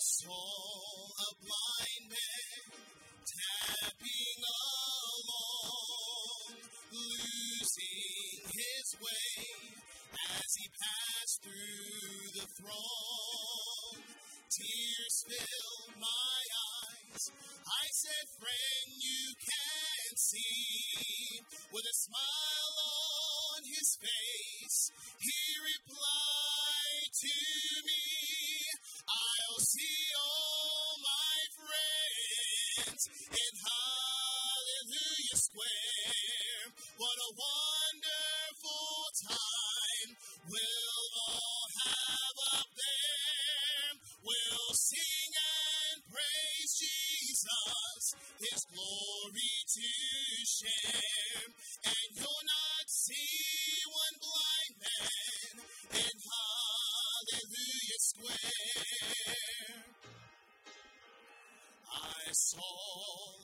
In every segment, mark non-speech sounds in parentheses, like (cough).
saw a blind man tapping along, losing his way as he passed through the throng. Tears filled my eyes. I said, Friend, you can see. With a smile on his face, he replied to me, see all my friends in Hallelujah Square. What a wonderful time we'll all have up there. We'll sing and praise Jesus, His glory to share. And you'll not see one blind man Square. I saw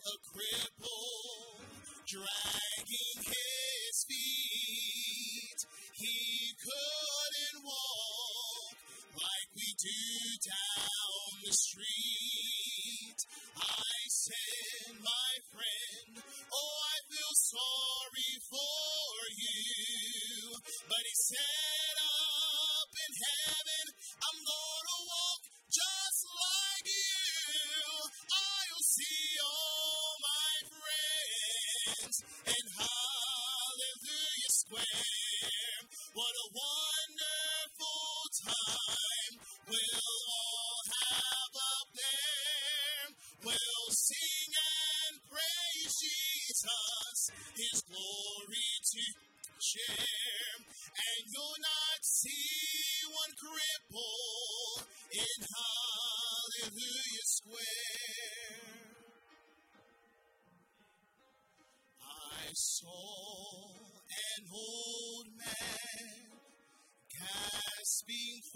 a cripple dragging his feet. He couldn't walk like we do down the street. I said, my friend, oh, I feel sorry for you. But he said, up in heaven,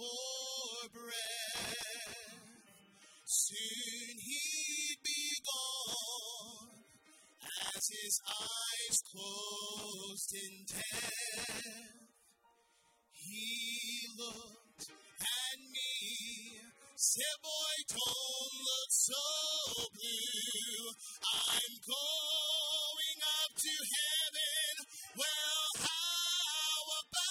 for breath. Soon he'd be gone as his eyes closed in death. He looked at me, said, Boy, don't look so blue. I'm going up to heaven. Well, how about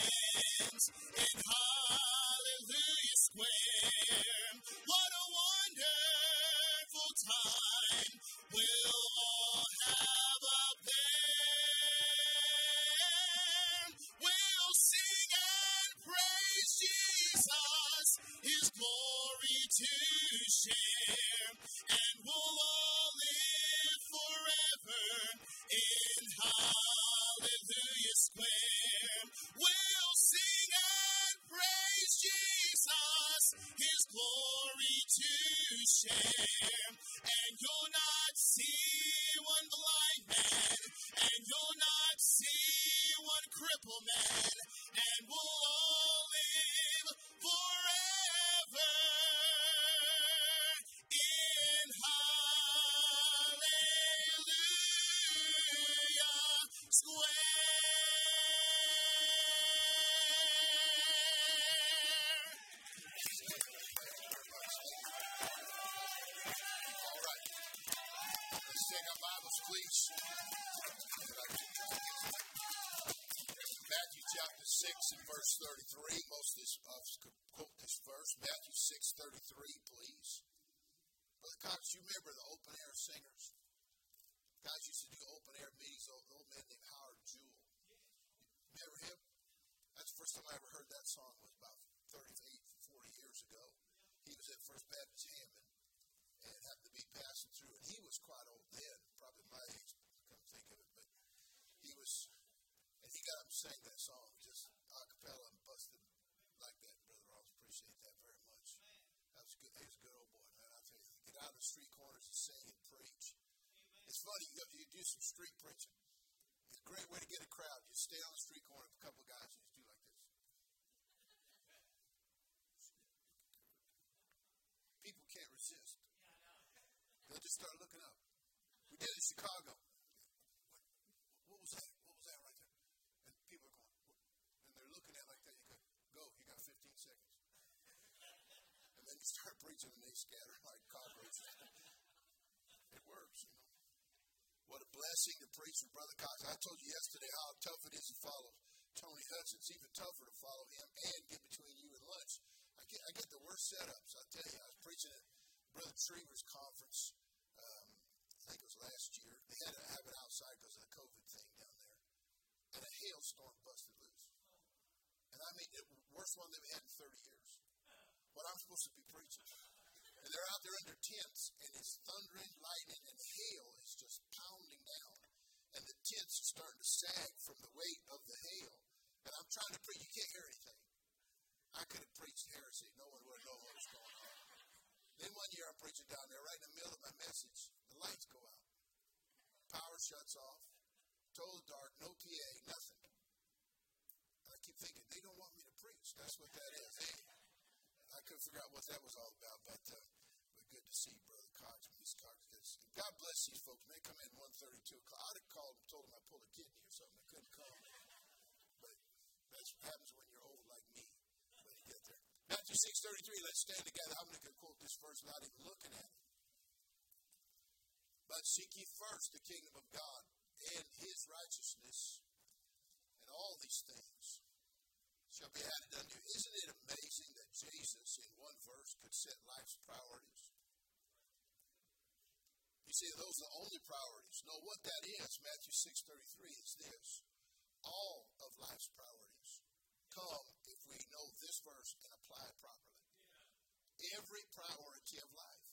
friends in Hallelujah Square. What a wonderful time we'll Cox, you remember the open air singers? Guys used to do open air meetings. Old, old man named Howard Jewell. Remember him? That's the first time I ever heard that song was about 38, 40 years ago. He was at First Baptist Hammond and happened to be passing through. And he was quite old then, probably my age, come think of it. But he was, and he got up and sang that song, just a cappella and busted like that. Brother Ross, appreciate that very much. That was good. He was a good old boy, man. I tell you, get out of the street corners and sing and preach. It's funny, you, you do some street preaching. It's a great way to get a crowd. You stay on the street corner with a couple of guys and just do like this. People can't resist. They'll just start looking up. We did it in Chicago. What, what was that? What was that right there? And people are going, what? and they're looking at it like that. You preaching and they scatter like cockroaches. (laughs) it works, you know. What a blessing to preach with Brother Cox. I told you yesterday how tough it is to follow Tony Hudson. It's even tougher to follow him and get between you and lunch. I get, I get the worst setups. I tell you, I was preaching at Brother Trevor's conference. Um, I think it was last year. They had to have it outside because of the COVID thing down there. And a hailstorm busted loose. And I mean, the worst one they've had in 30 years. What I'm supposed to be preaching. And they're out there under tents, and it's thundering, lightning, and hail is just pounding down. And the tents are starting to sag from the weight of the hail. And I'm trying to preach. You can't hear anything. I could have preached heresy. No one would have known what was going on. Then one year I'm preaching down there, right in the middle of my message, the lights go out. Power shuts off. Total dark, no PA, nothing. And I keep thinking, they don't want me to preach. That's what that is. Hey, I couldn't figure out what that was all about, but, uh, good to see Brother Cox Miss Cox. God bless these folks. They come in 1.32 o'clock. I'd have called and told them I pulled a kidney or something. I couldn't come. But that's what happens when you're old like me. When you get there. Matthew 6.33, let's stand together. I'm going to quote this verse without even looking at it. But seek ye first the kingdom of God and his righteousness, and all these things shall be added unto you. Isn't it amazing that Jesus, in one verse, could set life's priorities? You see, those are the only priorities. No, what that is, Matthew 6.33 is this. All of life's priorities come if we know this verse and apply it properly. Every priority of life.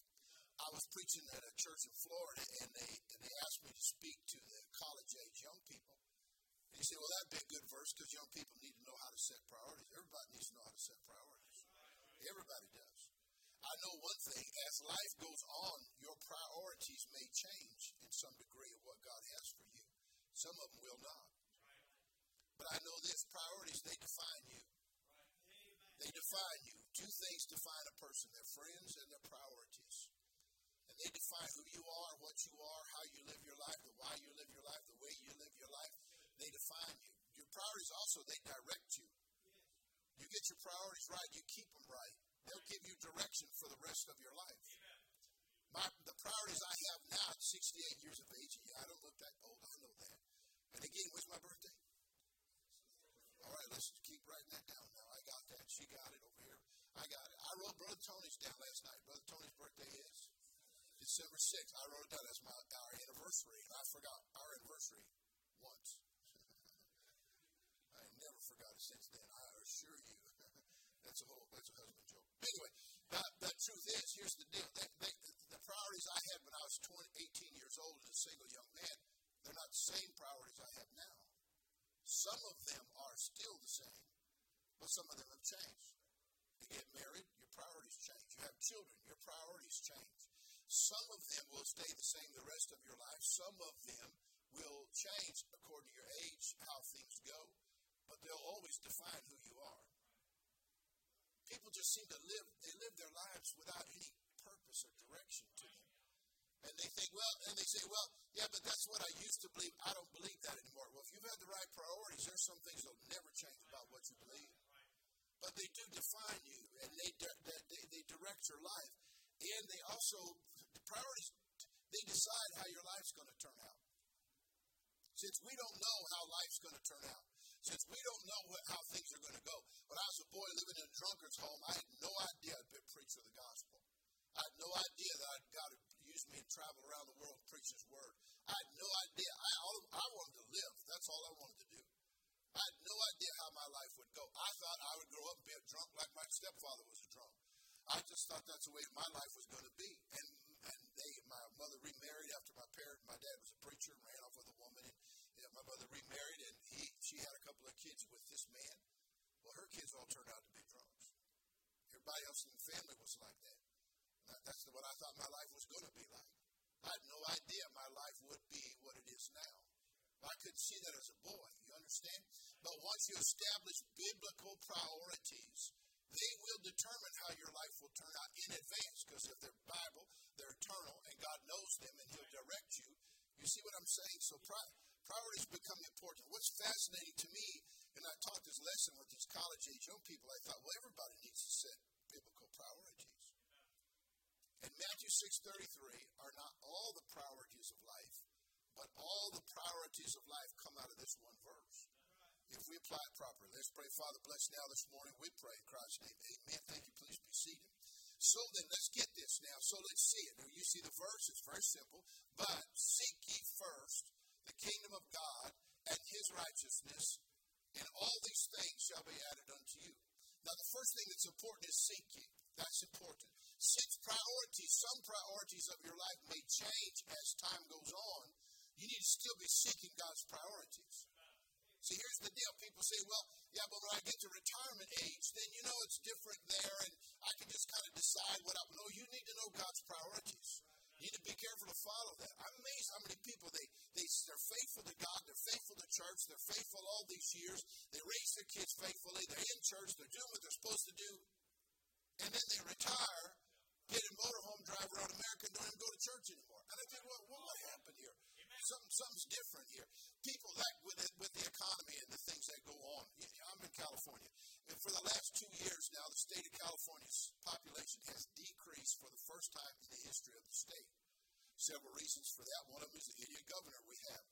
I was preaching at a church in Florida, and they and they asked me to speak to the college age young people. And you say, well, that'd be a good verse because young people need to know how to set priorities. Everybody needs to know how to set priorities. Everybody does. I know one thing: as life goes on, your priorities may change in some degree of what God has for you. Some of them will not. But I know this: priorities they define you. They define you. Two things define a person: their friends and their priorities. And they define who you are, what you are, how you live your life, the why you live your life, the way you live your life. They define you. Your priorities also, they direct you. You get your priorities right, you keep them right. They'll give you direction for the rest of your life. My, the priorities I have now at 68 years of age, yeah, I don't look that old, I know that. And again, when's my birthday? All right, let's keep writing that down now. I got that. She got it over here. I got it. I wrote Brother Tony's down last night. Brother Tony's birthday is December 6th. I wrote it down as my our anniversary, and I forgot our anniversary once. (laughs) I never forgot it since then. I assure you. (laughs) that's a whole that's a husband joke. Anyway, the, the truth is, here's the deal. They, they, the priorities I had when I was 20, 18 years old as a single young man, they're not the same priorities I have now. Some of them are still the same, but some of them have changed. You get married, your priorities change. You have children, your priorities change. Some of them will stay the same the rest of your life. Some of them will change according to your age, how things go, but they'll always define who you are. People just seem to live, they live their lives without any purpose or direction to them. And they think, well, and they say, well, yeah, but that's what I used to believe. I don't believe that anymore. Well, if you've had the right priorities, there's some things that'll never change about what you believe. But they do define you, and they, they, they direct your life. And they also, the priorities, they decide how your life's going to turn out. Since we don't know how life's going to turn out, since we don't know what, how things are going to go. When I was a boy living in a drunkard's home, I had no idea I'd be a preacher of the gospel. I had no idea that I'd God would use me and travel around the world and preach His word. I had no idea. I, all, I wanted to live. That's all I wanted to do. I had no idea how my life would go. I thought I would grow up and be a drunk like my stepfather was a drunk. I just thought that's the way my life was going to be. And and they, my mother remarried after my parent. My dad was a preacher and ran off with a woman. And you know, my mother remarried, and she had a couple of kids with this man. Well, her kids all turned out to be drunks. Everybody else in the family was like that. That's what I thought my life was going to be like. I had no idea my life would be what it is now. I couldn't see that as a boy, you understand? But once you establish biblical priorities, they will determine how your life will turn out in advance because if they're Bible, they're eternal, and God knows them and He'll direct you. You see what I'm saying? So pri- priorities become important. What's fascinating to me, and I taught this lesson with these college age young people, I thought, well, everybody needs to set biblical priorities. And Matthew 6.33 are not all the priorities of life, but all the priorities of life come out of this one verse. If we apply it properly. Let's pray. Father, bless now this morning. We pray in Christ's name. Amen. Thank you. Please be seated. So then, let's get this now. So let's see it. Now, you see the verse. It's very simple. But seek ye first the kingdom of God and his righteousness, and all these things shall be added unto you. Now, the first thing that's important is seeking. That's important. Six priorities, some priorities of your life may change as time goes on. You need to still be seeking God's priorities. See, here's the deal. People say, well, yeah, but when I get to retirement age, then you know it's different there, and I can just kind of decide what I know. You need to know God's priorities. You need to be careful to follow that. I'm amazed how many people they, they they're faithful to God, they're faithful to church, they're faithful all these years, they raise their kids faithfully, they're in church, they're doing what they're supposed to do, and then they retire, get in motorhome, drive around America, and don't even go to church anymore. And I think, well, well what happened here? Something, something's different here. People like with it, with the economy and the things that go on. I'm in California, and for the last two years now, the state of California's population has decreased for the first time history of the state. Several reasons for that. One of them is the idiot governor we have.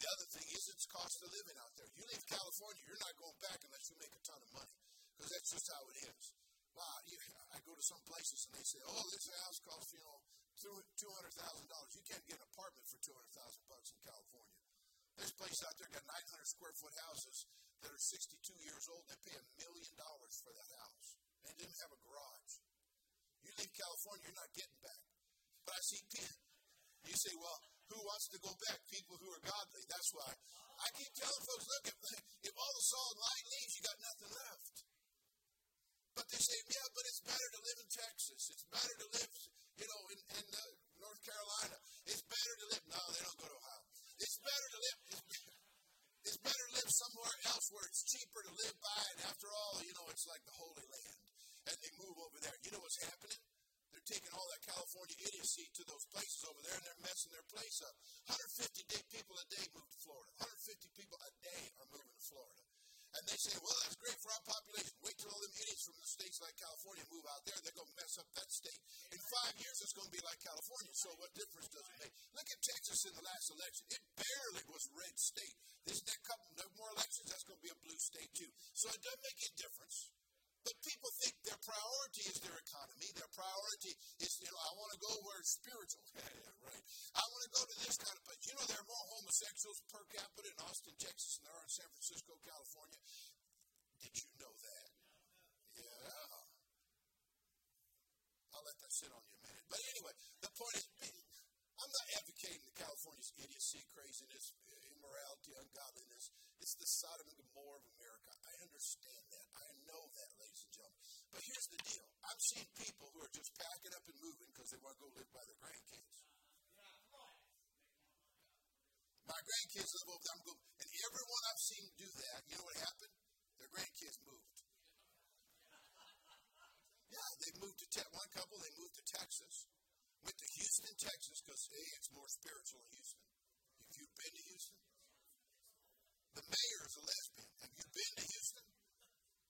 The other thing is its cost of living out there. You leave California, you're not going back unless you make a ton of money, because that's just how it is. Wow, you, I go to some places and they say, "Oh, this house costs you know two hundred thousand dollars. You can't get an apartment for two hundred thousand bucks in California." There's a place out there got 900 square foot houses that are 62 years old. They pay a million dollars for that house. They didn't have a garage. You leave California, you're not getting back. But I see people. You say, well, who wants to go back? People who are godly. That's why. I keep telling folks, look, if, if all the salt light leaves, you got nothing left. But they say, yeah, but it's better to live in Texas. It's better to live, you know, in, in uh, North Carolina. It's better to live. No, they don't go to Ohio. It's better to live. It's better to live somewhere else where it's cheaper to live by. And after all, you know, it's like the Holy Land. And they move over there. You know what's happening? Taking all that California idiocy to those places over there, and they're messing their place up. 150 day people a day move to Florida. 150 people a day are moving to Florida. And they say, well, that's great for our population. Wait till all them idiots from the states like California move out there. They're going to mess up that state. In five years, it's going to be like California. So what difference does it make? Look at Texas in the last election. It barely was red state. This next couple, no more elections, that's going to be a blue state too. So it doesn't make any difference. But people think their priority is their economy. Their priority is, you know, I want to go where it's spiritual. (laughs) right. I want to go to this kind of place. You know, there are more homosexuals per capita in Austin, Texas than there are in San Francisco, California. Did you know that? Yeah. I'll let that sit on you a minute. But anyway, the point is, I'm not advocating the California's idiocy, craziness, immorality, ungodliness. It's the Sodom and Gomorrah of America. I understand that. I know that, ladies and gentlemen. But here's the deal. I'm seeing people who are just packing up and moving because they want to go live by their grandkids. My grandkids live over there. I'm going, and everyone I've seen do that, you know what happened? Their grandkids moved. Yeah, they moved to te- one couple. They moved to Texas, went to Houston, Texas, because hey, it's more spiritual in Houston. If you've been to Houston, the mayor is a lesbian. Have you been to Houston?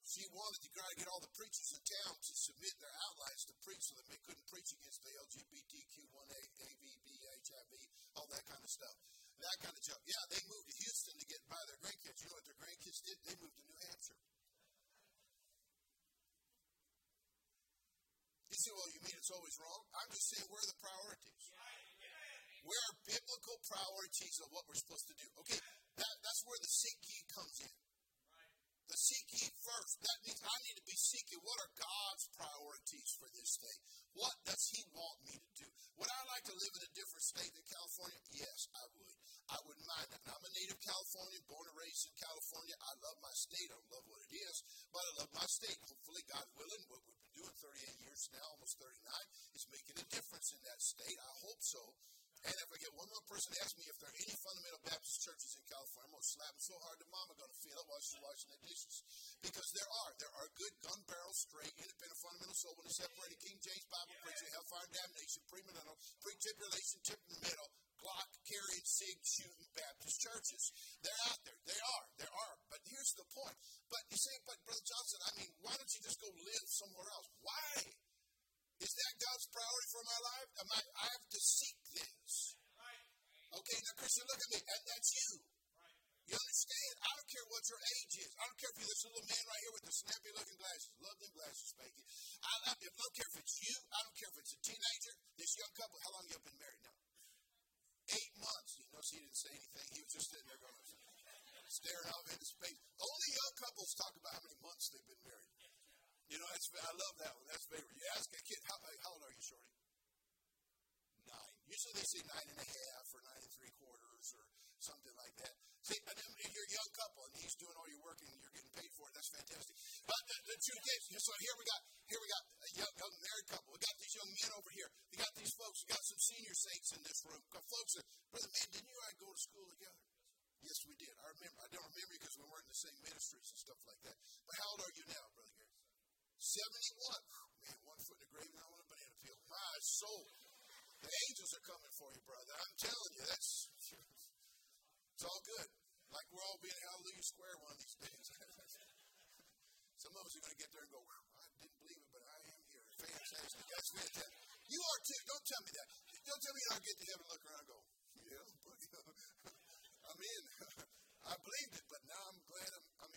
She wanted to try to get all the preachers in town to submit their outlines to preach so that they couldn't preach against the LGBTQ1A, AVB, HIV, all that kind of stuff. That kind of junk. Yeah, they moved to Houston to get by their grandkids. You know what their grandkids did? They moved to New Hampshire. You say, well, you mean it's always wrong? I'm just saying where are the priorities? Where are biblical priorities of what we're supposed to do? Okay, that, that's where the seek ye comes in. The seek ye first. That means I need to be seeking what are God's priorities for this day? What does He want me to do? Would I like to live in a different state than California? Yes, I would. I wouldn't mind that. I'm a native Californian, born and raised in California. I love my state. I love what it is, but I love my state. Hopefully, God willing, what we've been doing 38 years now, almost 39, is making a difference in that state. I hope so. And if I get one more person to ask me if there are any fundamental Baptist churches in California, I'm going to slap them so hard that mama going to feel it while she's washing the dishes. Because there are. There are good gun barrel, straight, independent, fundamental, soul winning, separated King James Bible yeah. preaching, hellfire and damnation, premillennial, pre-tribulation, tip in the middle, Glock carrying, sig shooting Baptist churches. They're out there. They are. There are. But here's the point. But you say, but Brother Johnson, I mean, why don't you just go live somewhere else? Why? Is that God's priority for my life? Am I, I have to seek this. Okay, now Christian, look at me, and that's you. You understand? I don't care what your age is. I don't care if you're this little man right here with the snappy looking glasses. Love them glasses, Spanky. I, I, I don't care if it's you. I don't care if it's a teenager. This young couple, how long you have been married now? Eight months. You notice he didn't say anything. He was just sitting there going, staring off into space. Only young couples talk about how many months they've been married. You know, I love that one. That's favorite. You ask a kid, how, how old are you, Shorty? Nine. Usually they say nine and a half or nine and three quarters or something like that. See, if you're a young couple and he's doing all your work and you're getting paid for it, that's fantastic. But the, the truth is, so here we got here we got a young, young married couple. We got these young men over here. We got these folks. We got some senior saints in this room. Got folks that, brother man, didn't you and I go to school together? Yes, we did. I remember. I don't remember because we weren't in the same ministries and stuff like that. But how old are you now, brother Gary? Seventy-one. Man, one foot in the grave want a banana peel. My soul. The angels are coming for you, brother. I'm telling you, that's it's all good. Like we're all being Hallelujah Square one of these days. (laughs) Some of us are going to get there and go, I didn't believe it, but I am here. Fantastic. That's fantastic. You are too. Don't tell me that. Don't tell me I get to heaven and look around and go, yeah, but (laughs) I'm in. (laughs) I believed it, but now I'm glad I'm.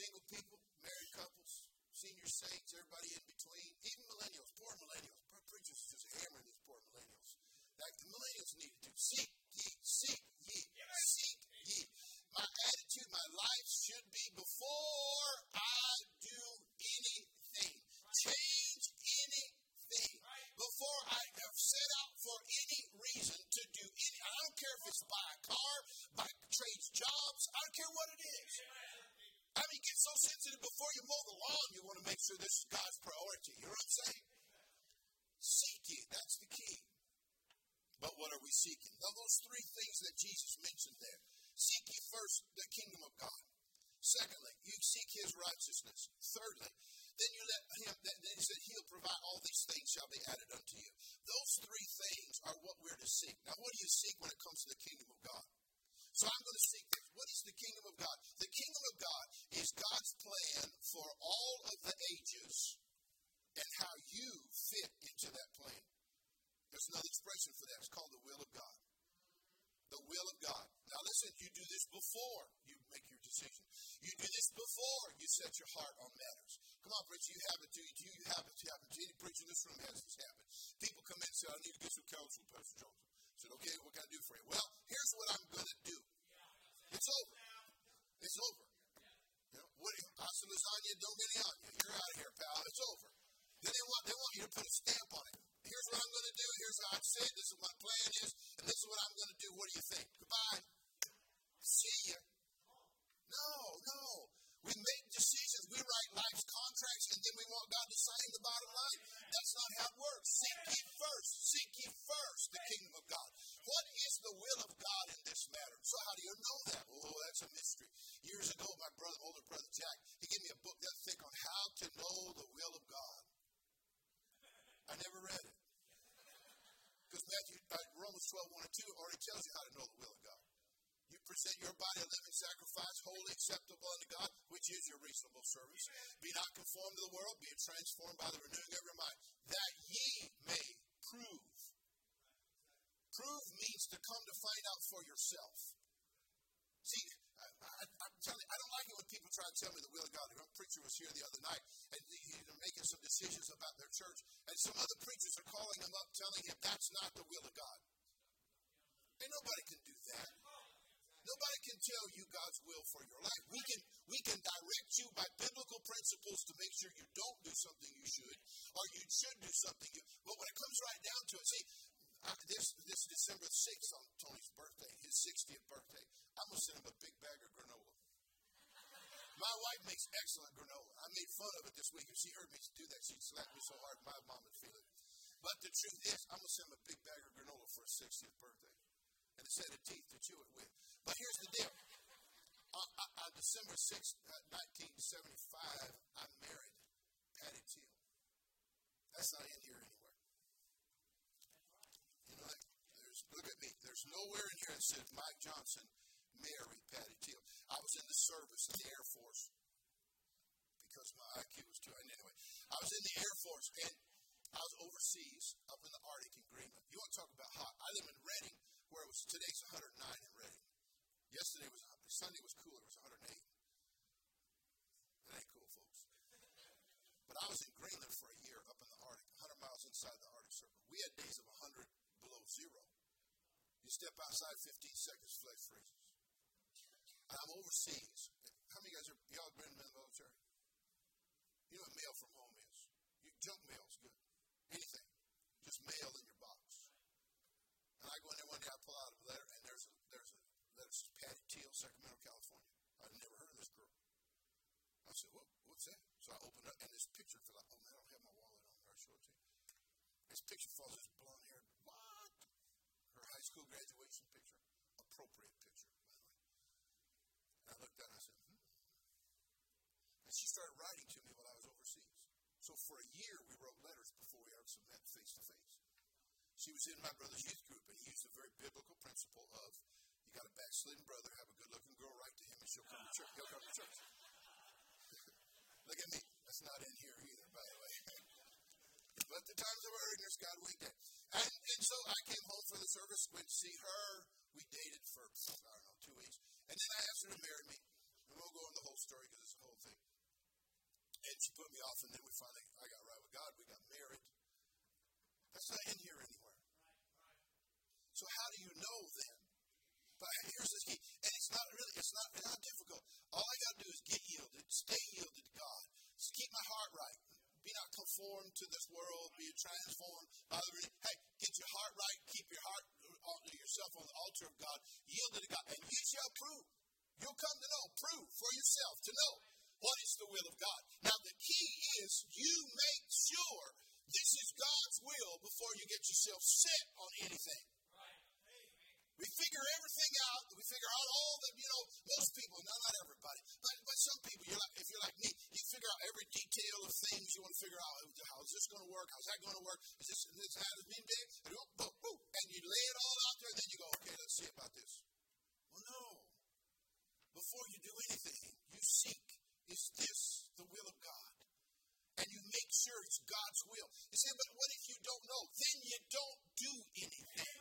Single people, married couples, senior saints, everybody in between, even millennials, poor millennials. Preachers just hammering these poor millennials. Like the millennials need to do. Seek ye, seek ye, seek ye. My attitude, my life should be before I do anything, change anything, before I have set out for any reason to do any. I don't care if it's buy a car, buy trades jobs. I don't care what it is. I mean, get so sensitive before you mow the lawn, you want to make sure this is God's priority. You know what I'm saying? Seek ye. That's the key. But what are we seeking? Now, those three things that Jesus mentioned there. Seek ye first the kingdom of God. Secondly, you seek his righteousness. Thirdly, then you let him, then he said, he'll provide all these things shall be added unto you. Those three things are what we're to seek. Now, what do you seek when it comes to the kingdom of God? So I'm going to seek this. What is the kingdom of God? The kingdom of God is God's plan for all of the ages and how you fit into that plan. There's another expression for that. It's called the will of God. The will of God. Now listen, you do this before you make your decision. You do this before you set your heart on matters. Come on, preacher, you have it. Do you, do you have it? You have it? Any preacher in this room has this habit. People come in and say, I need to get some counsel, Pastor Johnson. Said, okay, what can I do for you? Well, here's what I'm going to do. It's over. It's over. You know, what, pasta lasagna, don't get any on you. You're out of here, pal. It's over. Then they want, they want you to put a stamp on it. Here's what I'm going to do. Here's how I say it. This is what my plan is. And this is what I'm going to do. What do you think? Goodbye. See ya. No, no. We make decisions. We write life's contracts, and then we want God to sign the bottom line. That's not how it works. Seek ye first. Seek ye first the kingdom of God. What is the will of God in this matter? So how do you know that? Oh, that's a mystery. Years ago, my brother, older brother Jack, he gave me a book that thick on how to know the will of God. I never read it. Because Matthew, uh, Romans 12, 1 and 2 already tells you how to know the will of God. Present your body a living sacrifice, holy, acceptable unto God, which is your reasonable service. Be not conformed to the world, be transformed by the renewing of your mind, that ye may prove. Prove means to come to find out for yourself. See, I, am telling you, I don't like it when people try to tell me the will of God. A preacher was here the other night, and they're making some decisions about their church, and some other preachers are calling him up, telling him that's not the will of God. And nobody can do that. Nobody can tell you God's will for your life. We can we can direct you by biblical principles to make sure you don't do something you should, or you should do something you. But when it comes right down to it, see, I, this this December sixth on Tony's birthday, his 60th birthday, I'm gonna send him a big bag of granola. My wife makes excellent granola. I made fun of it this week. If she heard me do that, she'd slap me so hard my mom would feel it. But the truth is, I'm gonna send him a big bag of granola for his 60th birthday, and a set of teeth to chew it with. But here's the deal. On, on December 6th, uh, 1975, I married Patty Teal. That's not in here anymore. Look at me. There's nowhere in here that says Mike Johnson married Patty Teal. I was in the service in the Air Force because my IQ was too high. Anyway, I was in the Air Force and I was overseas up in the Arctic in Greenland. You want to talk about hot? I live in Redding, where it was today's 109 in Redding. Yesterday was uh, Sunday was cooler. It was 108. That ain't cool, folks. But I was in Greenland for a year up in the Arctic, 100 miles inside the Arctic Circle. We had days of 100 below zero. You step outside 15 seconds, flesh freezes. And I'm overseas. How many guys are, y'all been in the military? You know what mail from home is? You, junk mail is good. Anything. Just mail in. And I go in there one day, I pull out a letter, and there's a, there's a letter says Patty Teal, Sacramento, California. I've never heard of this girl. I said, what, what's that? So I opened up, and this picture fell out. Oh, man, I don't have my wallet on there. I'll. This picture falls, this blonde haired, what? Her high school graduation picture. Appropriate picture, by the way. And I looked down and I said, hmm. And she started writing to me while I was overseas. So for a year, we wrote letters before we ever met face to face. She was in my brother's youth group, and he used a very biblical principle of you got a backslidden brother, have a good looking girl, write to him, and she'll come to church. He'll come to church. (laughs) Look at me. That's not in here either, by the way. (laughs) but the times of our ignorance, God winked at. And, and so I came home for the service, went to see her. We dated for, I don't know, two weeks. And then I asked her to marry me. And we'll go into the whole story because it's a whole thing. And she put me off, and then we finally, I got right with God. We got married. That's not in here anywhere. So how do you know then? But here's the key, and it's not really, it's not, it's not difficult. All I got to do is get yielded, stay yielded to God, Just keep my heart right, be not conformed to this world, be transformed by the. Hey, get your heart right, keep your heart uh, yourself on the altar of God, yield to God, and you shall prove. You'll come to know, prove for yourself to know what is the will of God. Now, the key is you make sure this is God's will before you get yourself set on anything. We figure everything out. We figure out all the, you know, most people, no, not everybody, but, but some people, you're like, if you're like me, you figure out every detail of things. You want to figure out how is this going to work? How's that going to work? Is this, is this how mean big? And you lay it all out there, and then you go, okay, let's see about this. Well, no. Before you do anything, you seek, is this the will of God? And you make sure it's God's will. You say, but what if you don't know? Then you don't do anything.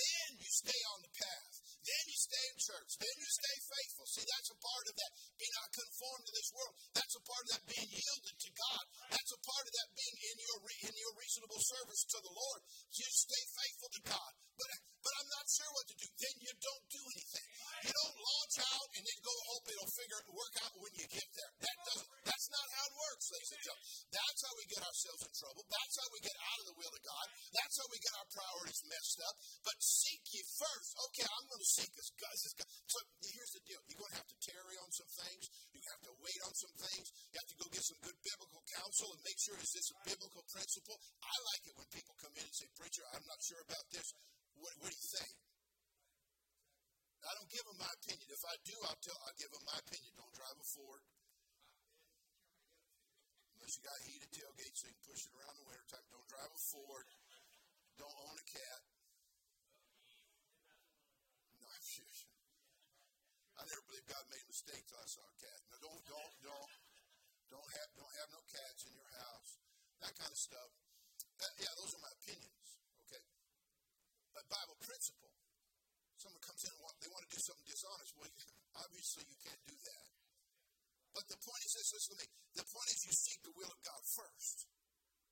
Then you stay on the path. Then you stay in church. Then you stay faithful. See, that's a part of that. Be not conformed to this world. That's a part of that being yielded to God. That's a part of that being in your in your reasonable service to the Lord. You stay faithful to God. But but I'm not sure what to do. Then you don't do anything. You don't launch out and then go hope it'll figure work out when you get there. That doesn't. That's how we get ourselves in trouble. That's how we get out of the will of God. That's how we get our priorities messed up. But seek ye first. Okay, I'm going to seek this God. This God. So here's the deal. You're going to have to tarry on some things. You have to wait on some things. You have to go get some good biblical counsel and make sure is this a biblical principle. I like it when people come in and say, "Preacher, I'm not sure about this." What, what do you think? I don't give them my opinion. If I do, I'll tell. I'll give them my opinion. Don't drive a Ford unless you got heated tailgates so you can push it around the wintertime. Don't drive a Ford. Don't own a cat. No, I never believed God made mistakes. I saw a cat. No, don't, don't, don't, don't have, don't have no cats in your house. That kind of stuff. That, yeah, those are my opinions. Okay, but Bible principle. Someone comes in and want, they want to do something dishonest. Well, (laughs) obviously you can't do that. But the point is this: listen to me. The point is you seek the will of God first.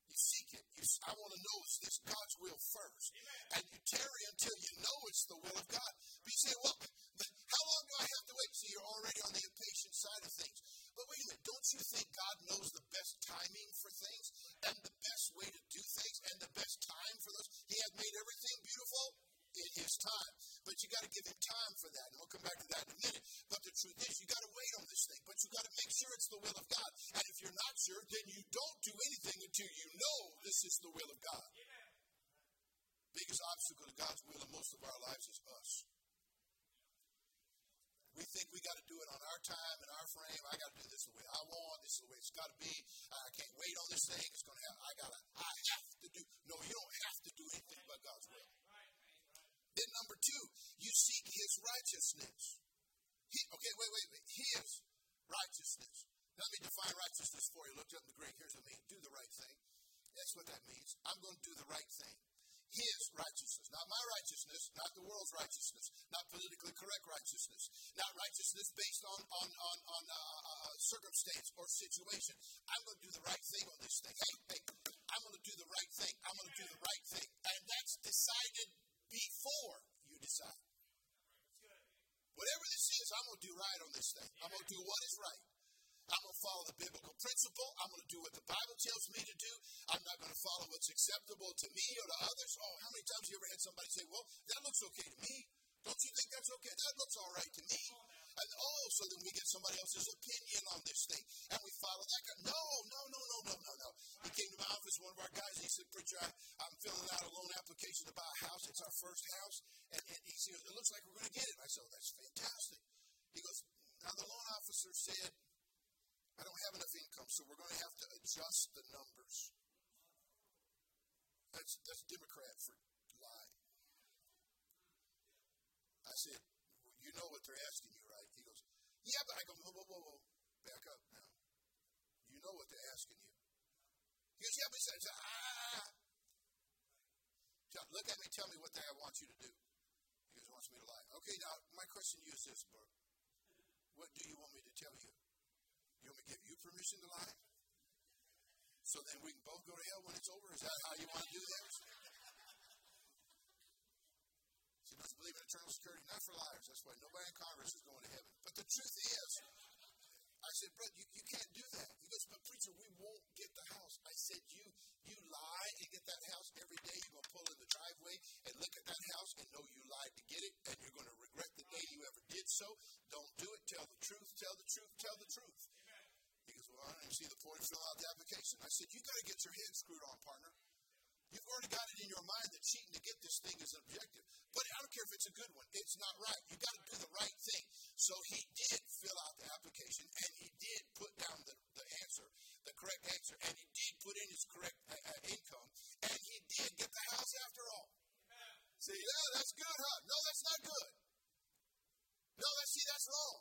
You seek it. You, I want to know is this God's will first, and you tarry until you know it's the will of God. But you say, well, but how long do I have to wait? See, you're already on the impatient side of things. But wait a minute, don't you think God knows the best timing for things and the best way to do things and the best time for those? He has made everything beautiful in His time. But you got to give Him time for that. And we'll come back to that in a minute. But the truth is, you got to wait on this thing. But you got to make sure it's the will of God. And if you're not sure, then you don't do anything until you know this is the will of God. Biggest obstacle to God's will in most of our lives is us. We think we got to do it on our time and our frame. I got to do this the way I want. This is the way it's got to be. I can't wait on this thing. It's going to have. I got to. I have to do. No, you don't have to do anything but God's will. Then number two, you seek His righteousness. He, okay, wait, wait, wait. His righteousness. Let me define righteousness for you. Looked up in the Greek. Here's what it means. Do the right thing. That's what that means. I'm going to do the right thing. His righteousness, not my righteousness, not the world's righteousness, not politically correct righteousness, not righteousness based on on on, on uh, uh, uh circumstance or situation. I'm going to do the right thing on this thing. Hey, hey, I'm going to do the right thing. I'm going to do the right thing, and that's decided before you decide. Whatever this is, I'm going to do right on this thing. I'm going to do what is right. I'm going to follow the biblical principle. I'm going to do what the Bible tells me to do. I'm not going to follow what's acceptable to me or to others. Oh, how many times have you ever had somebody say, well, that looks okay to me? Don't you think that's okay? That looks all right to me. And oh, so then we get somebody else's opinion on this thing and we follow that. No, no, one of our guys, he said, Preacher, I, I'm filling out a loan application to buy a house. It's our first house. And, and he said, It looks like we're going to get it. I said, oh, That's fantastic. He goes, Now the loan officer said, I don't have enough income, so we're going to have to adjust the numbers. That's, that's Democrat for lie. I said, You know what they're asking you, right? He goes, Yeah, but I go, Whoa, whoa, whoa, whoa. Back up now. You know what they're asking you. Goes, Yeah, but says, Ah. Look at me, tell me what the hell I want you to do. He goes, wants me to lie. Okay, now, my question to you is this, Bert. What do you want me to tell you? You want me to give you permission to lie? So then we can both go to hell when it's over? Is that how you want to do this? See, must believe in eternal security, not for liars. That's why nobody in Congress is going to heaven. But the truth is, I said, Brett, you, you can't do that. He goes, but preacher, we won't get the house. I said, you you lie and get that house every day. You're to pull in the driveway and look at that house and know you lied to get it, and you're to regret the day you ever did so. Don't do it. Tell the truth. Tell the truth. Tell the truth. He goes, well, I even see the point filling out the application. I said, you got to get your head screwed on, partner. You've already got it in your mind that cheating to get this thing is an objective. But I don't care if it's a good one. It's not right. You got to do the right thing. So he did fill out the application and he did put down the, the answer, the correct answer, and he did put in his correct uh, uh, income, and he did get the house after all. Say, yeah, that's good, huh? No, that's not good. No, that's see, that's wrong.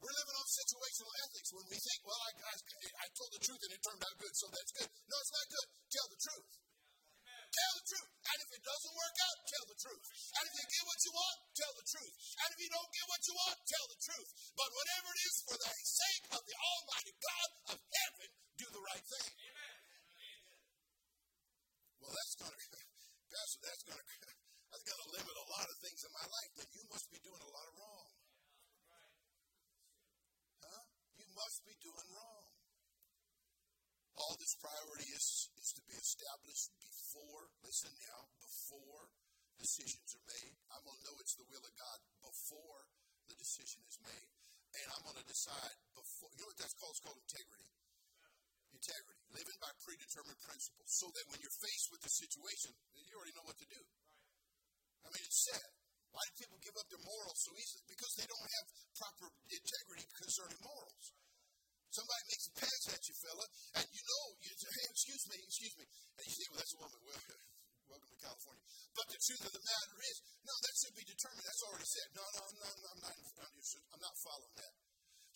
We're living on situational ethics when we think, well, I, I, I told the truth and it turned out good, so that's good. No, it's not good. Tell the truth. Tell the truth. And if it doesn't work out, tell the truth. And if you get what you want, tell the truth. And if you don't get what you want, tell the truth. But whatever it is, for the sake of the Almighty God of heaven, do the right thing. Well, that's going (laughs) to, Pastor, that's going to, that's going to limit a lot of things in my life. Then you must be doing a lot of wrong. Huh? You must be doing wrong. All this priority is, is to be established before, listen now, before decisions are made. I'm going to know it's the will of God before the decision is made. And I'm going to decide before, you know what that's called? It's called integrity. Integrity. Living by predetermined principles. So that when you're faced with the situation, you already know what to do. I mean, it's said. Why do people give up their morals so easily? Because they don't have proper integrity concerning morals. Somebody makes a pass at you, fella, and you know, you say, hey, excuse me, excuse me. And you say, well, that's a woman. Well, (laughs) welcome to California. But the truth of the matter is, no, that should be determined. That's already said. No, no, no, no I'm, not, I'm not following that.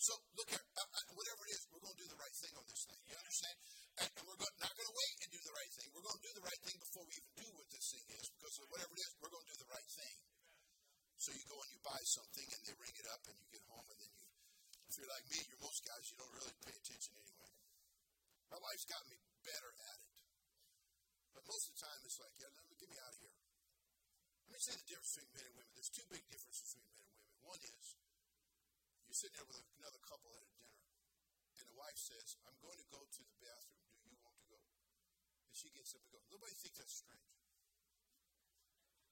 So, look here, uh, uh, whatever it is, we're going to do the right thing on this thing. You understand? And, and we're go- not going to wait and do the right thing. We're going to do the right thing before we even do what this thing is, because whatever it is, we're going to do the right thing. So you go and you buy something, and they ring it up, and you get home, and then you if you're like me, you're most guys, you don't really pay attention anyway. My wife's got me better at it. But most of the time, it's like, yeah, let me, get me out of here. Let me say the difference between men and women. There's two big differences between men and women. One is you're sitting there with another couple at a dinner, and the wife says, I'm going to go to the bathroom. Do you want to go? And she gets up and goes. Nobody thinks that's strange.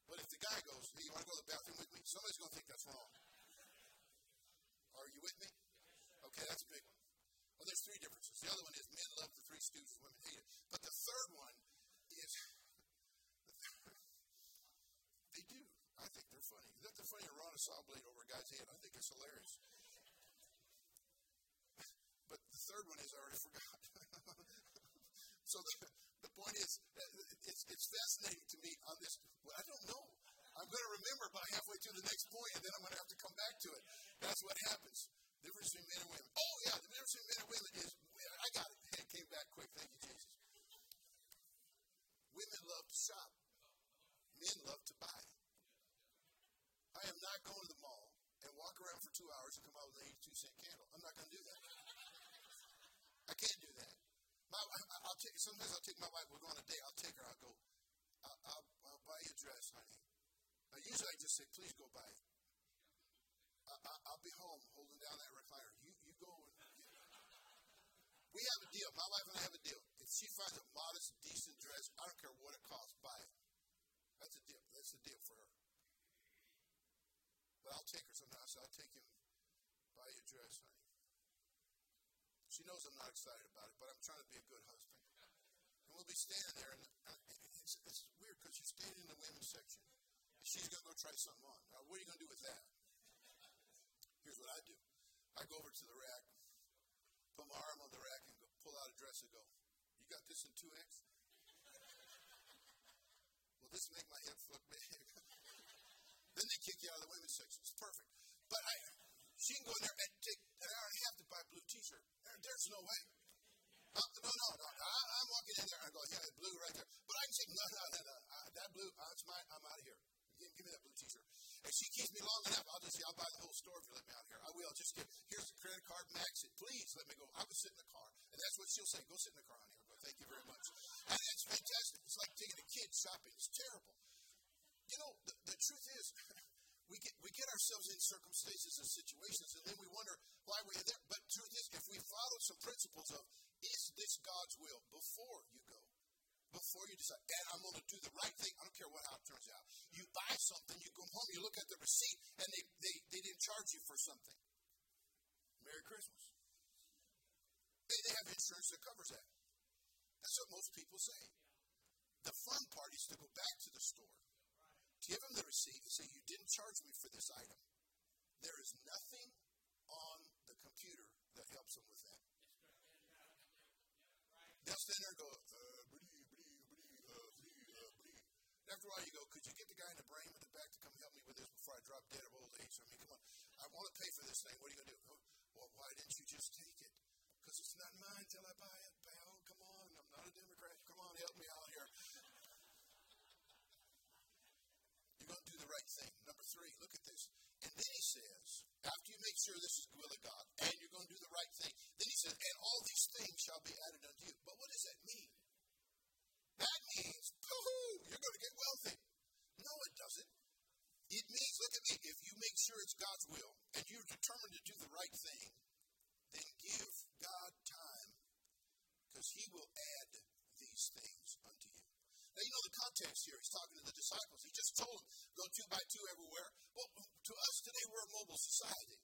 But if the guy goes, hey, you want to go to the bathroom with me? Somebody's going to think that's wrong. Are you with me? Okay, that's a big one. Well, there's three differences. The other one is men love the Three Stooges, women hate it. But the third one is (laughs) they do. I think they're funny. Isn't that the funny run a saw blade over a guy's head? I think it's hilarious. (laughs) but the third one is I already forgot. (laughs) so the, Point is, it's, it's fascinating to me on this. I don't know. I'm going to remember by halfway through the next point, and then I'm going to have to come back to it. That's what happens. The difference between men and women. Oh, yeah, the difference between men and women is I got it. It came back quick. Thank you, Jesus. Women love to shop. I'll take. Sometimes I'll take my wife. We'll go on a date. I'll take her. I'll go. I'll, I'll, I'll buy you a dress, honey. Now, usually I just say, please go buy it. I, I, I'll be home holding down that recliner. You, you go and get (laughs) it. We have a deal. My wife and I have a deal. If she finds a modest, decent dress, I don't care what it costs, buy it. That's a deal. That's a deal for her. But I'll take her sometimes. So I'll take him, buy you a dress, honey. She knows I'm not excited about it, but I'm trying to be a good husband. We'll be standing there, and uh, it's, it's weird because you're standing in the women's section. She's going to go try something on. Now, what are you going to do with that? Here's what I do I go over to the rack, put my arm on the rack, and go pull out a dress and go, You got this in 2X? Will this make my hips look big? (laughs) then they kick you out of the women's section. It's perfect. But I, she can go in there and take an hour and a half to buy a blue T-shirt. There, there's no way. Uh, no, no, no. I, I'm walking in there and I go, yeah, blue right there. But I can say, no, no, no, no. Uh, that blue, uh. I'm out of here. Give, give me that blue T-shirt. If she keeps me long enough, I'll just say, I'll buy the whole store if you let me out here. I will. Just give, here's the credit card, max it. Please let me go. I'll go sit in the car. And that's what she'll say. Go sit in the car, honey. I'll go, thank you very much. And it's fantastic. It's like taking a kid shopping. It's terrible. You know, the, the truth is, (laughs) we get we get ourselves in circumstances and situations, and then we wonder why we're there. But truth is, if we follow some principles of this God's will before you go, before you decide, and I'm going to do the right thing. I don't care what how it turns out. You buy something, you go home, you look at the receipt, and they they, they didn't charge you for something. Merry Christmas. They, they have insurance that covers that. That's what most people say. The fun part is to go back to the store give them the receipt and say, You didn't charge me for this item. There is nothing on the computer that helps them with that. They'll stand there and go, uh, blee, blee, blee, uh, blee, uh, blee. After a while, you go, Could you get the guy in the brain with the back to come help me with this before I drop dead of old age? I mean, come on. I want to pay for this thing. What are you going to do? Well, why didn't you just take it? Because it's not mine till I buy it, pal. Come on. I'm not a Democrat. Come on, help me out here. You're going to do the right thing. Number three, look at this. And then he says, after you make sure this is the will of God, and you're going to do the right thing, then he says, and all these things shall be added unto you. But what does that mean? That means, hoo you're going to get wealthy. No, it doesn't. It means, look at me, if you make sure it's God's will, and you're determined to do the right thing, then give God time, because he will add these things unto you. Now, you know context here. He's talking to the disciples. He just told them, go two by two everywhere. Well, to us today, we're a mobile society.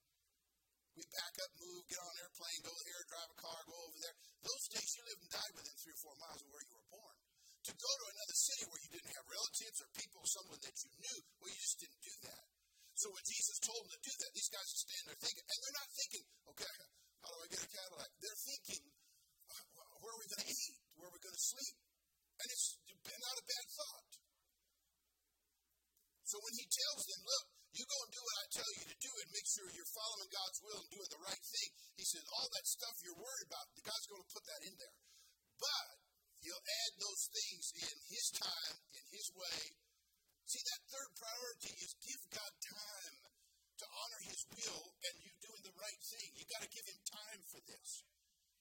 We back up, move, get on an airplane, go here, drive a car, go over there. Those days, you lived and died within three or four miles of where you were born. To go to another city where you didn't have relatives or people, someone that you knew, well, you just didn't do that. So when Jesus told them to do that, these guys are standing there thinking, and they're not thinking, okay, how do I get a Cadillac? They're thinking, where are we going to eat? Where are we going to sleep? And it's not a bad thought. So when he tells them, look, you go and do what I tell you to do and make sure you're following God's will and doing the right thing, he says, all that stuff you're worried about, God's going to put that in there. But he'll add those things in his time, in his way. See, that third priority is give God time to honor his will and you doing the right thing. You've got to give him time for this.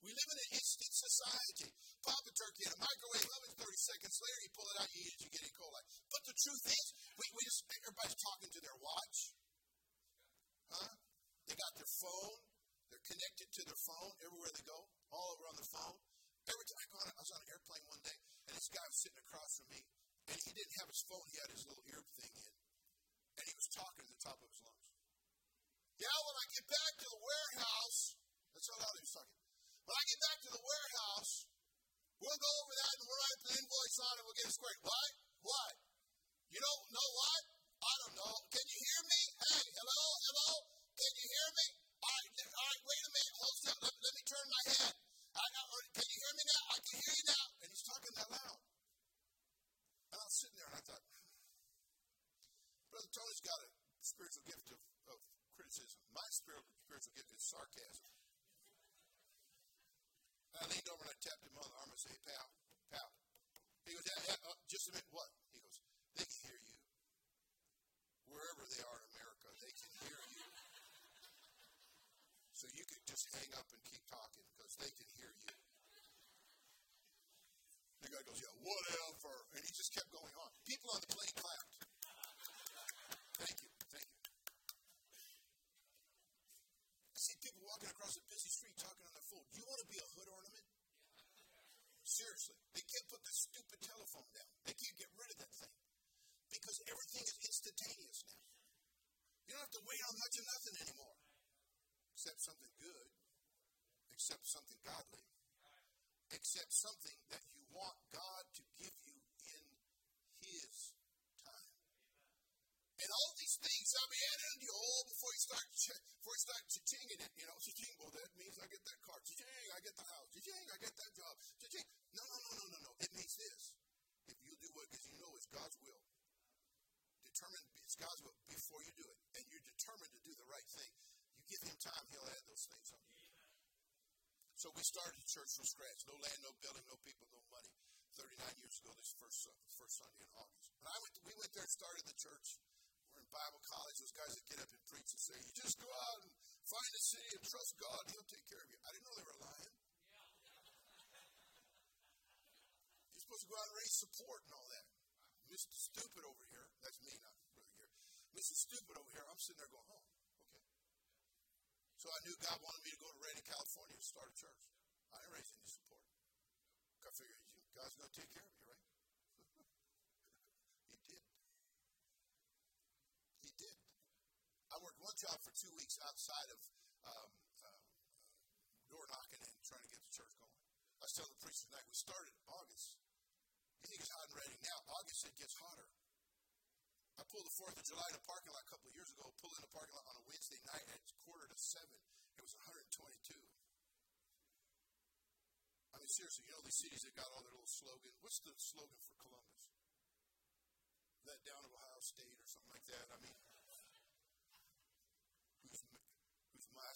We live in an instant society. Pop a turkey in a microwave, oven 30 seconds later, you pull it out, you eat it, you get E. coli. But the truth is, we, we just, everybody's talking to their watch. Huh? They got their phone. They're connected to their phone everywhere they go, all over on the phone. Every time I, go on, I was on an airplane one day, and this guy was sitting across from me, and he didn't have his phone. He had his little ear thing in, and he was talking at the top of his lungs. Yeah, when I get back to the warehouse, that's how loud he was talking. When I get back to the warehouse, we'll go over that and we'll write the invoice on it. We'll get it squared. What? What? You don't know what? I don't know. Can you hear me? Hey, hello, hello. Can you hear me? All right, all right. Wait a minute. Hold still. Let, let me turn my head. I, I, can you hear me now? I can hear you now. And he's talking that loud. And I was sitting there and I thought, hmm. Brother Tony's got a spiritual gift of, of criticism. My spiritual gift is sarcasm. I leaned over and I tapped him on the arm and said, pal, pal. He goes, yeah, yeah, uh, just a minute, what? He goes, they can hear you. Wherever they are in America, they can hear you. So you can just hang up and keep talking because they can hear you. The guy goes, yeah, whatever. And he just kept going on. People on the plane clapped. Thank you. I see people walking across a busy street phone. Do you want to be a hood ornament? Seriously. They can't put the stupid telephone down. They can't get rid of that thing. Because everything is instantaneous now. You don't have to wait on much of nothing anymore. Except something good. Except something godly. Except something that you want God to give you in His time. And all these things I'll be added unto you all before you start before you start chinging it. You know, ching, well that means I get that car. Ching, I get the house. Ching, I get that job. Ching. No, no, no, no, no, no. It means this. If you do what because you know it's God's will. Determined it's God's will before you do it. And you're determined to do the right thing. You give him time, he'll add those things on. So we started the church from scratch. No land, no building, no people, no money. 39 years ago, this first first Sunday in August. When I went, we went there and started the church. Bible college. Those guys that get up and preach and say, "You just go out and find a city and trust God; He'll take care of you." I didn't know they were lying. You're supposed to go out and raise support and all that. Mr. Stupid over here. That's me, not really here. Mr. Stupid over here. I'm sitting there going, "Oh, okay." So I knew God wanted me to go to Redding, California, to start a church. I didn't raise any support. I figured God's going to take care of you, right? he did. He did. I worked one job for two weeks outside of um, uh, door knocking and trying to get the church going. I was telling the preacher tonight, we started in August. You think it's hot and ready now. August, it gets hotter. I pulled the 4th of July in a parking lot a couple of years ago, pulled in the parking lot on a Wednesday night at quarter to 7. It was 122. I mean, seriously, you know these cities that got all their little slogan. What's the slogan for Columbus? That down of Ohio State or something like that. I mean,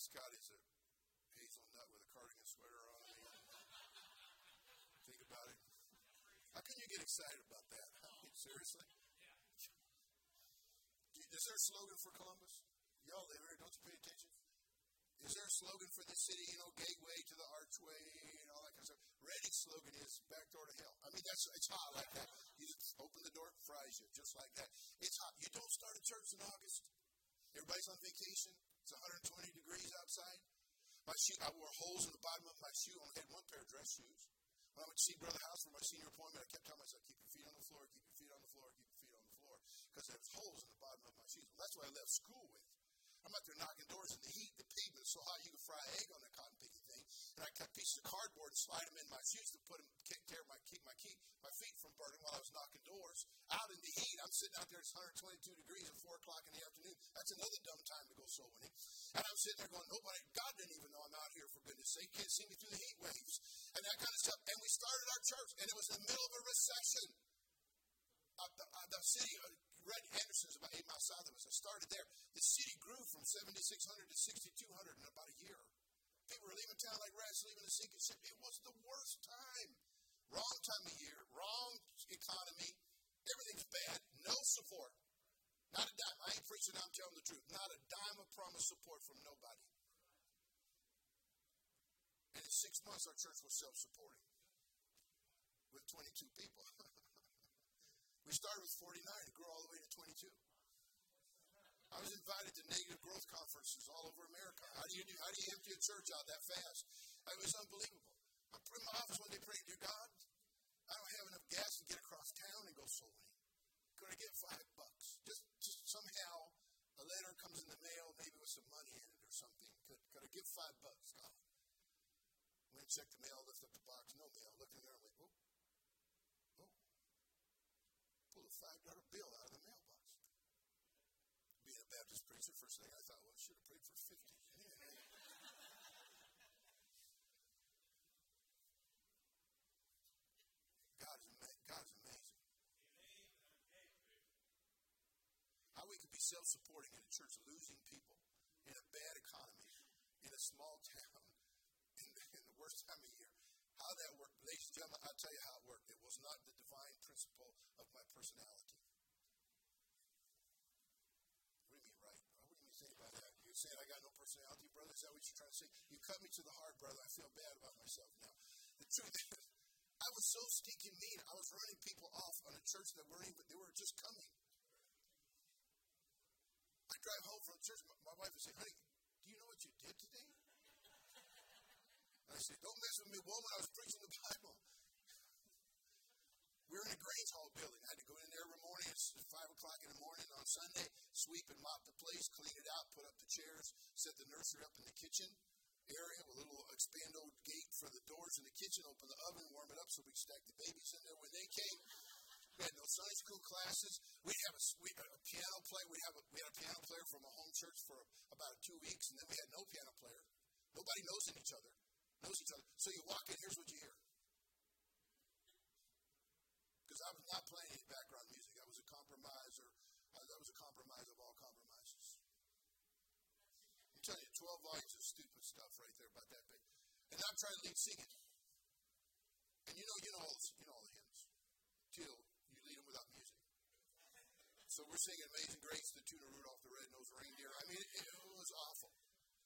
mascot is a hazelnut with a cardigan sweater on? Think about it. How can you get excited about that? (laughs) I mean, seriously? Is there a slogan for Columbus? Y'all live here, don't you pay attention? Is there a slogan for this city? You know, gateway to the archway and all that kind of stuff. Redding's slogan is back door to hell. I mean, that's it's hot like that. You open the door, fries you, just like that. It's hot. You don't start a church in August. Everybody's on vacation. It's 120 degrees outside. My shoe, I wore holes in the bottom of my shoe. I only had one pair of dress shoes. When I went to see Brother House for my senior appointment, I kept telling myself, keep your feet on the floor, keep your feet on the floor, keep your feet on the floor. Because there was holes in the bottom of my shoes. Well, that's what I left school with. I'm out there knocking doors in the heat. The pavement is so hot you can fry an egg on that cotton thing. And I cut pieces of cardboard and slide them in my shoes to put them, of my, keep my, keep my feet from burning while I was knocking doors. Out in the heat, I'm sitting out there, it's 122 degrees at 4 o'clock in the afternoon. That's another dumb time to go soul winning. And I'm sitting there going, nobody, God didn't even know I'm out here for goodness sake. Can't see me through the heat waves. And that kind of stuff. And we started our church, and it was in the middle of a recession. Uh, the, uh, the city, uh, Red Anderson is about eight miles south of us. I started there. The city grew from 7,600 to 6,200 in about a year. People were leaving town like rats, leaving the sinking ship. It was the worst time. Wrong time of year, wrong economy. Everything's bad. No support. Not a dime. I ain't preaching, I'm telling the truth. Not a dime of promised support from nobody. And in six months, our church was self supporting with 22 people. (laughs) We started with 49 and grew all the way to 22. I was invited to negative growth conferences all over America. How do you do? How do you empty a church out that fast? It was unbelievable. I'm in my office one day praying, dear God, I don't have enough gas to get across town and go soul. Could I get five bucks? Just, just somehow a letter comes in the mail, maybe with some money in it or something. Could, could I give five bucks, God? Went and checked the mail, lift up the box, no mail. Looked in there, I'm like, whoa pull a five dollar bill out of the mailbox. Being a Baptist preacher, first thing I thought was, should have prayed for fifty. (laughs) God is, God is amazing. How we could be self-supporting in a church, losing people in a bad economy, in a small town, (laughs) in, in the worst time of year. How that worked, ladies and gentlemen, I'll tell you how it worked. It was not the divine principle of my personality. What do you mean, right? What do you mean say about that? You're saying I got no personality, brother? Is that what you're trying to say? You cut me to the heart, brother. I feel bad about myself now. The truth is, (laughs) I was so stinking mean. I was running people off on a church that weren't even, they were just coming. I drive home from church. My, my wife would say, honey, do you know what you did today? And (laughs) I said, don't mess with me, woman. I was preaching the Bible. We were in a Grange Hall building. I had to go in there every morning. It's 5 o'clock in the morning on Sunday, sweep and mop the place, clean it out, put up the chairs, set the nursery up in the kitchen area a little expando gate for the doors in the kitchen, open the oven, warm it up so we could stack the babies in there when they came. We had no Sunday school classes. We'd have a, we a piano player. We, have a, we had a piano player from a home church for about two weeks, and then we had no piano player. Nobody knows each other. Knows each other. So you walk in, here's what you hear. I was not playing any background music. I was a compromiser. I, uh, that was a compromise of all compromises. I'm telling you, 12 volumes of stupid stuff right there about that big. And I'm trying to lead singing. And you know, you know all, you know all the hymns. Till you lead them without music. So we're singing Amazing Grace, the tune of Rudolph the Red-Nosed Reindeer. I mean, it, it was awful.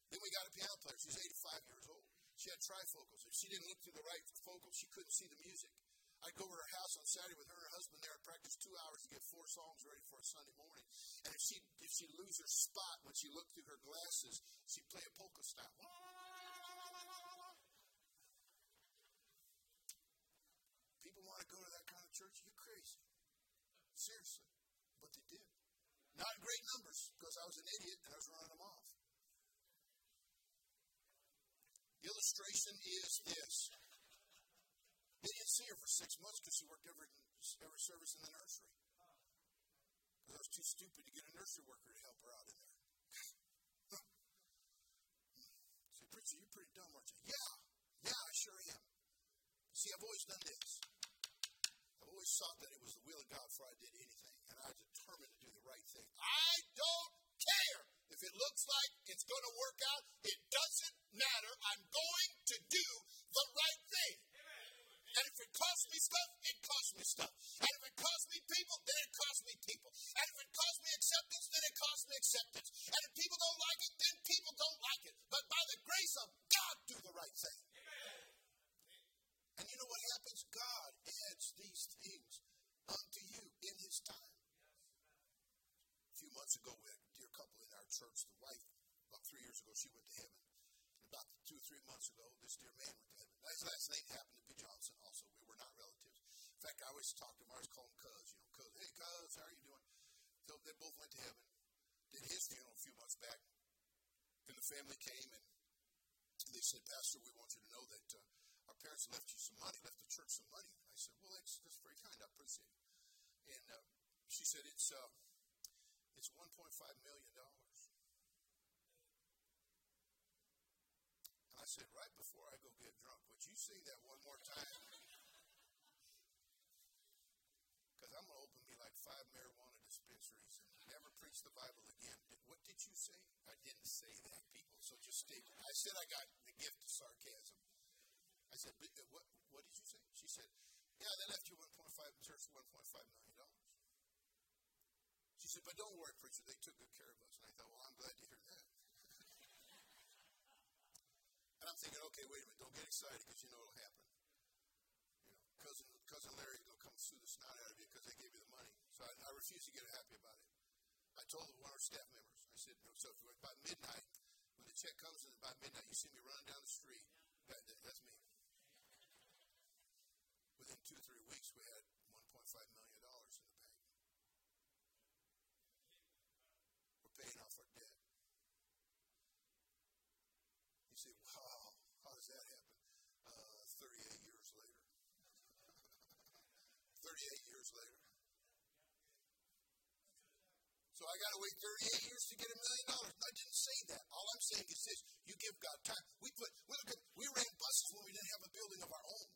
Then we got a piano player. She's 85 years old. She had trifocals. If she didn't look through the right focal, she couldn't see the music. I'd go over to her house on Saturday with her and her husband there and practice two hours to get four songs ready for a Sunday morning. And if she if she lose her spot when she looked through her glasses, she'd play a polka style. People want to go to that kind of church? You're crazy. Seriously. But they did. Not in great numbers, because I was an idiot and I was running them off. The illustration is this. See her for six months because she worked every, every service in the nursery. Because I was too stupid to get a nursery worker to help her out in there. (laughs) Say, Preacher, you're pretty dumb, aren't you? Yeah, yeah, I sure am. See, I've always done this. I've always thought that it was the will of God before I did anything, and I determined to do the right thing. I don't care if it looks like it's going to work out. It doesn't matter. I'm going to do the right thing. And if it costs me stuff, it costs me stuff. And if it costs me people, then it costs me people. And if it costs me acceptance, then it costs me acceptance. And if people don't like it, then people don't like it. But by the grace of God, do the right thing. And you know what happens? God adds these things unto you in His time. A few months ago, we had a dear couple in our church. The wife, about three years ago, she went to heaven. About two or three months ago, this dear man went to heaven. His last name happened to be Johnson also. We were not relatives. In fact, I always talk to him. I always call him Cuz. You know, Cuz. Hey, Cuz, how are you doing? So they both went to heaven. Did his funeral a few months back. And the family came and they said, Pastor, we want you to know that uh, our parents left you some money, left the church some money. I said, well, that's, that's very kind. I appreciate it. And uh, she said, it's, uh, it's $1.5 million. And I said, right before I go get drunk, would you say that one more time? Because I'm going to open me like five marijuana dispensaries and never preach the Bible again. What did you say? I didn't say that, people. So just stay. I said I got the gift of sarcasm. I said, uh, what, what did you say? She said, yeah, they left you 1.5, church $1.5 million. She said, but don't worry, preacher, they took good care of us. And I thought, well, I'm glad to hear that. And I'm thinking, okay, wait a minute, don't get excited because you know it'll happen. You know, cousin, cousin Larry will come sue the snot out of you because they gave you the money. So I, I refuse to get happy about it. I told one of our staff members, I said, no, so by midnight, when the check comes in, by midnight, you see me running down the street, that, that, that's me. Within two or three weeks, we had $1.5 million in the bank. We're paying off our debt. You say, wow, how does that happen? Uh, 38 years later. 38 years later. So I got to wait 38 years to get a million dollars. I didn't say that. All I'm saying is this: you give God time. We put we look at we ran buses when we didn't have a building of our own.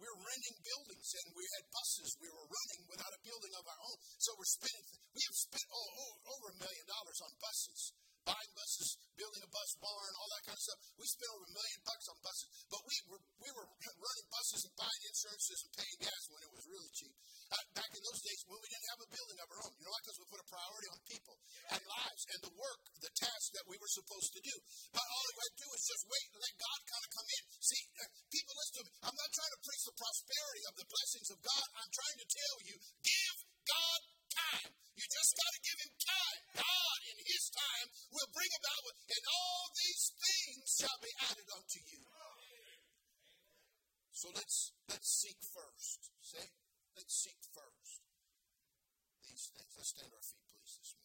We were renting buildings and we had buses we were running without a building of our own. So we're spending we have spent oh, oh, over a million dollars on buses, buying buses, building a bus barn, all that kind of stuff. We spent over a million bucks on buses, but we were we were running buses and buying insurances and paying gas when it was really cheap. Uh, back in those days when we didn't have a building of our own, you know? Because we put a priority on people and lives and the work, the task that we were supposed to do. But all we had to do was just wait and let God kind of come in. See, uh, people, listen to me. I'm not trying to preach the prosperity of the blessings of God. I'm trying to tell you, give God time. You just got to give him time. God, in his time, will bring about, and all these things shall be added unto you. So let's let's seek first. Say, let's seek first these things. Let's stand our feet, please, this morning.